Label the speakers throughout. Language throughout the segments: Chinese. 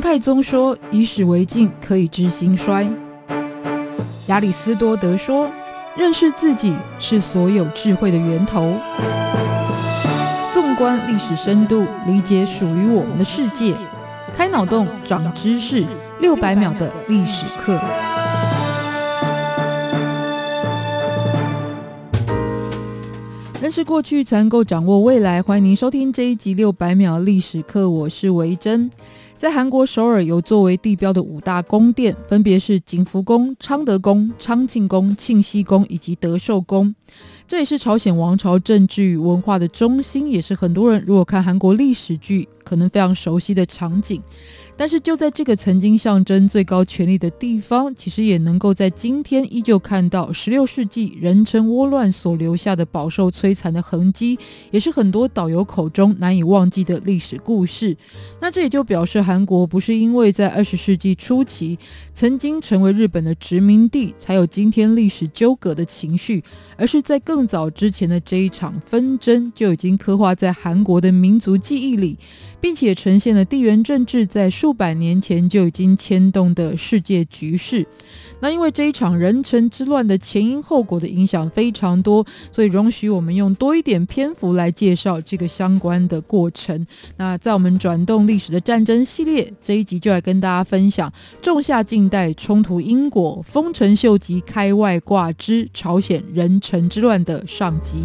Speaker 1: 太宗说：“以史为镜，可以知兴衰。”亚里斯多德说：“认识自己是所有智慧的源头。”纵观历史深度，理解属于我们的世界，开脑洞，长知识，六百秒的历史课。认识过去，才能够掌握未来。欢迎您收听这一集六百秒历史课，我是维珍。在韩国首尔有作为地标的五大宫殿，分别是景福宫、昌德宫、昌庆宫、庆熙宫以及德寿宫。这也是朝鲜王朝政治与文化的中心，也是很多人如果看韩国历史剧，可能非常熟悉的场景。但是就在这个曾经象征最高权力的地方，其实也能够在今天依旧看到十六世纪人称倭乱所留下的饱受摧残的痕迹，也是很多导游口中难以忘记的历史故事。那这也就表示韩国不是因为在二十世纪初期曾经成为日本的殖民地，才有今天历史纠葛的情绪，而是在更早之前的这一场纷争就已经刻画在韩国的民族记忆里。并且呈现了地缘政治在数百年前就已经牵动的世界局势。那因为这一场人臣之乱的前因后果的影响非常多，所以容许我们用多一点篇幅来介绍这个相关的过程。那在我们转动历史的战争系列这一集，就来跟大家分享仲夏近代冲突因果，丰臣秀吉开外挂之朝鲜人臣之乱的上集。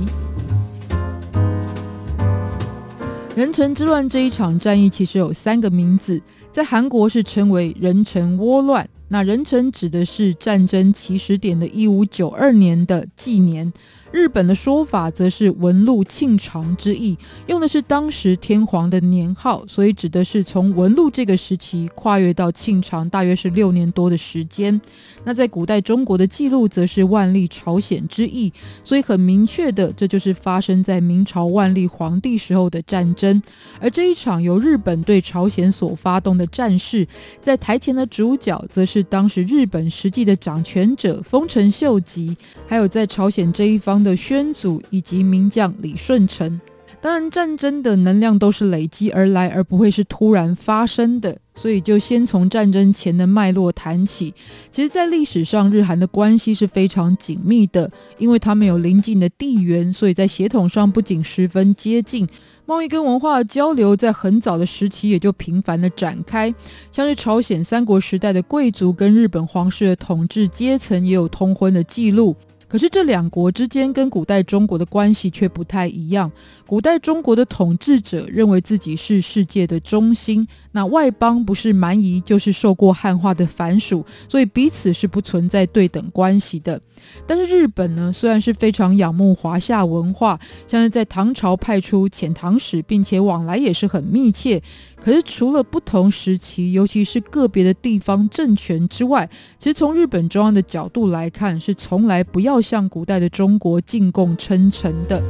Speaker 1: 人臣之乱这一场战役其实有三个名字，在韩国是称为仁臣倭乱。那仁臣指的是战争起始点的一五九二年的纪年。日本的说法则是文禄庆长之意，用的是当时天皇的年号，所以指的是从文禄这个时期跨越到庆长，大约是六年多的时间。那在古代中国的记录，则是万历朝鲜之意，所以很明确的，这就是发生在明朝万历皇帝时候的战争。而这一场由日本对朝鲜所发动的战事，在台前的主角，则是当时日本实际的掌权者丰臣秀吉，还有在朝鲜这一方。的宣祖以及名将李舜臣，当然战争的能量都是累积而来，而不会是突然发生的。所以就先从战争前的脉络谈起。其实，在历史上，日韩的关系是非常紧密的，因为他们有邻近的地缘，所以在血统上不仅十分接近，贸易跟文化交流在很早的时期也就频繁的展开。像是朝鲜三国时代的贵族跟日本皇室的统治阶层也有通婚的记录。可是这两国之间跟古代中国的关系却不太一样。古代中国的统治者认为自己是世界的中心，那外邦不是蛮夷就是受过汉化的藩属，所以彼此是不存在对等关系的。但是日本呢，虽然是非常仰慕华夏文化，像是在唐朝派出遣唐使，并且往来也是很密切。可是除了不同时期，尤其是个别的地方政权之外，其实从日本中央的角度来看，是从来不要向古代的中国进贡称臣的。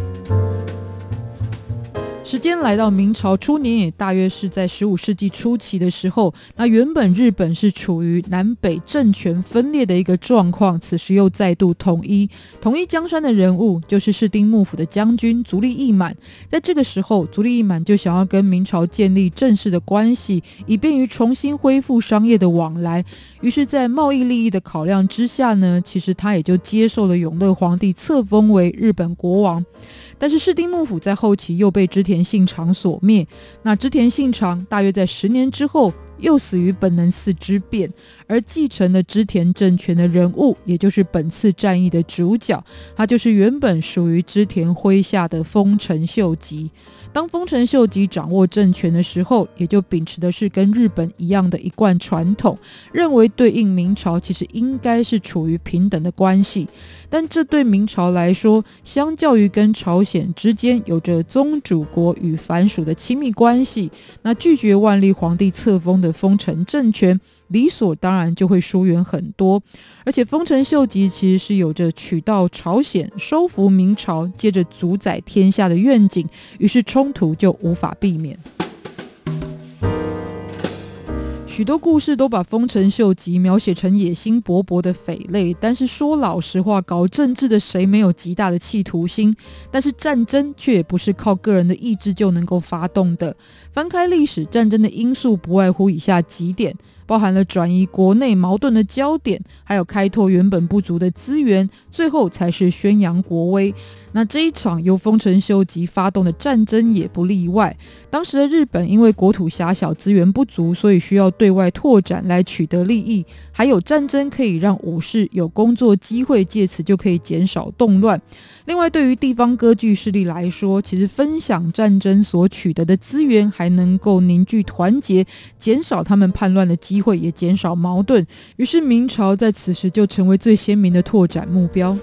Speaker 1: 时间来到明朝初年，也大约是在十五世纪初期的时候。那原本日本是处于南北政权分裂的一个状况，此时又再度统一。统一江山的人物就是室町幕府的将军足利义满。在这个时候，足利义满就想要跟明朝建立正式的关系，以便于重新恢复商业的往来。于是，在贸易利益的考量之下呢，其实他也就接受了永乐皇帝册封为日本国王。但是室町幕府在后期又被织田信长所灭。那织田信长大约在十年之后又死于本能寺之变，而继承了织田政权的人物，也就是本次战役的主角，他就是原本属于织田麾下的丰臣秀吉。当丰臣秀吉掌握政权的时候，也就秉持的是跟日本一样的一贯传统，认为对应明朝其实应该是处于平等的关系。但这对明朝来说，相较于跟朝鲜之间有着宗主国与藩属的亲密关系，那拒绝万历皇帝册封的丰臣政权，理所当然就会疏远很多。而且丰臣秀吉其实是有着取道朝鲜、收服明朝、接着主宰天下的愿景，于是冲突就无法避免。许多故事都把丰臣秀吉描写成野心勃勃的匪类，但是说老实话，搞政治的谁没有极大的企图心？但是战争却也不是靠个人的意志就能够发动的。翻开历史，战争的因素不外乎以下几点。包含了转移国内矛盾的焦点，还有开拓原本不足的资源，最后才是宣扬国威。那这一场由丰臣秀吉发动的战争也不例外。当时的日本因为国土狭小、资源不足，所以需要对外拓展来取得利益。还有战争可以让武士有工作机会，借此就可以减少动乱。另外，对于地方割据势力来说，其实分享战争所取得的资源，还才能够凝聚团结，减少他们叛乱的机会，也减少矛盾。于是明朝在此时就成为最鲜明的拓展目标。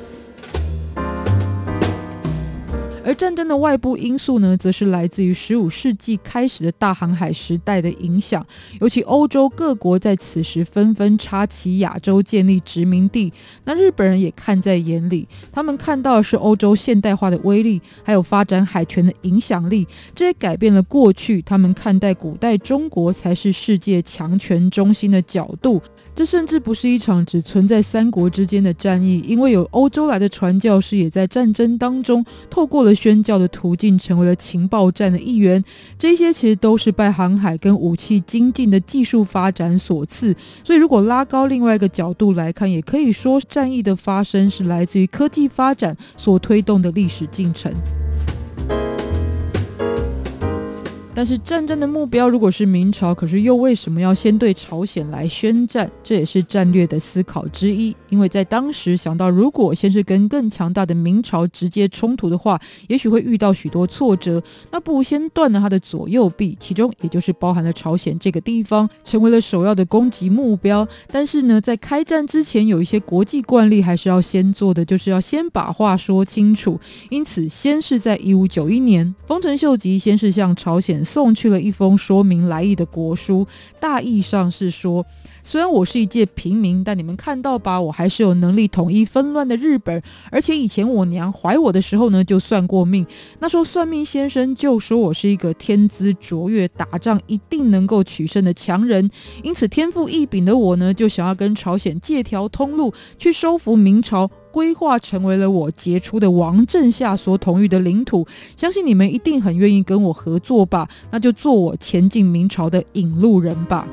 Speaker 1: 而战争的外部因素呢，则是来自于十五世纪开始的大航海时代的影响。尤其欧洲各国在此时纷纷插旗亚洲，建立殖民地。那日本人也看在眼里，他们看到的是欧洲现代化的威力，还有发展海权的影响力。这也改变了过去他们看待古代中国才是世界强权中心的角度。这甚至不是一场只存在三国之间的战役，因为有欧洲来的传教士也在战争当中透过了宣教的途径，成为了情报战的一员。这些其实都是拜航海跟武器精进的技术发展所赐。所以，如果拉高另外一个角度来看，也可以说战役的发生是来自于科技发展所推动的历史进程。但是战争的目标如果是明朝，可是又为什么要先对朝鲜来宣战？这也是战略的思考之一。因为在当时想到，如果先是跟更强大的明朝直接冲突的话，也许会遇到许多挫折。那不如先断了他的左右臂，其中也就是包含了朝鲜这个地方，成为了首要的攻击目标。但是呢，在开战之前，有一些国际惯例还是要先做的，就是要先把话说清楚。因此，先是在一五九一年，丰臣秀吉先是向朝鲜。送去了一封说明来意的国书，大意上是说，虽然我是一介平民，但你们看到吧，我还是有能力统一纷乱的日本。而且以前我娘怀我的时候呢，就算过命，那时候算命先生就说我是一个天资卓越、打仗一定能够取胜的强人。因此天赋异禀的我呢，就想要跟朝鲜借条通路，去收服明朝。规划成为了我杰出的王政下所统御的领土，相信你们一定很愿意跟我合作吧？那就做我前进明朝的引路人吧。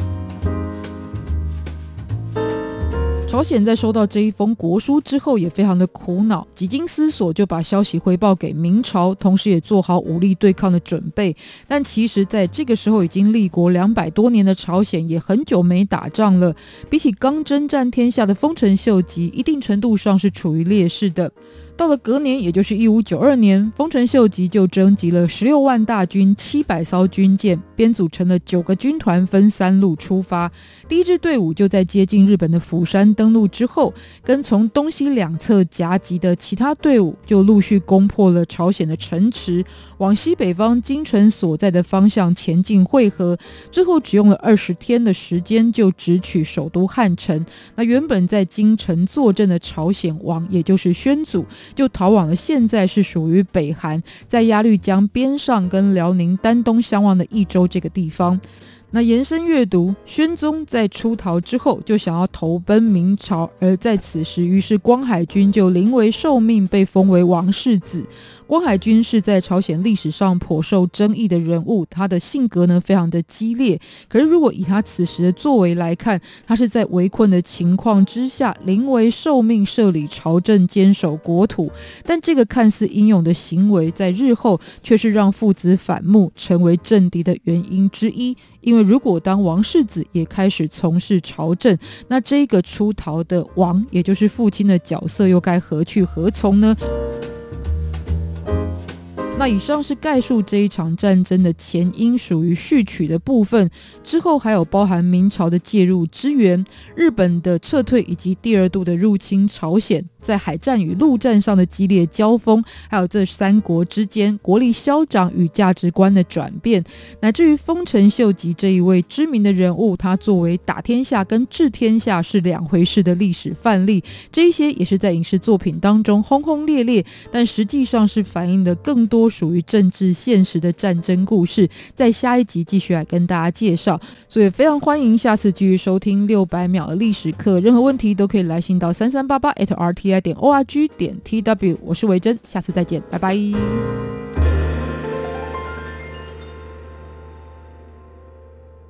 Speaker 1: 朝鲜在收到这一封国书之后，也非常的苦恼，几经思索就把消息汇报给明朝，同时也做好武力对抗的准备。但其实，在这个时候已经立国两百多年的朝鲜，也很久没打仗了。比起刚征战天下的丰臣秀吉，一定程度上是处于劣势的。到了隔年，也就是一五九二年，丰臣秀吉就征集了十六万大军、七百艘军舰，编组成了九个军团，分三路出发。第一支队伍就在接近日本的釜山登陆之后，跟从东西两侧夹击的其他队伍就陆续攻破了朝鲜的城池，往西北方京城所在的方向前进汇合。最后只用了二十天的时间就直取首都汉城。那原本在京城坐镇的朝鲜王，也就是宣祖。就逃往了现在是属于北韩，在鸭绿江边上跟辽宁丹东相望的益州这个地方。那延伸阅读，宣宗在出逃之后就想要投奔明朝，而在此时，于是光海军就临危受命，被封为王世子。光海军是在朝鲜历史上颇受争议的人物，他的性格呢非常的激烈。可是如果以他此时的作为来看，他是在围困的情况之下临危受命，设立朝政，坚守国土。但这个看似英勇的行为，在日后却是让父子反目，成为政敌的原因之一。因为如果当王世子也开始从事朝政，那这个出逃的王，也就是父亲的角色，又该何去何从呢？那以上是概述这一场战争的前因，属于序曲的部分。之后还有包含明朝的介入支援、日本的撤退以及第二度的入侵朝鲜。在海战与陆战上的激烈交锋，还有这三国之间国力消长与价值观的转变，乃至于丰臣秀吉这一位知名的人物，他作为打天下跟治天下是两回事的历史范例，这一些也是在影视作品当中轰轰烈烈，但实际上是反映的更多属于政治现实的战争故事。在下一集继续来跟大家介绍，所以非常欢迎下次继续收听六百秒的历史课，任何问题都可以来信到三三八八 @RT 点 org 点 tw，我是维珍，下次再见，拜拜。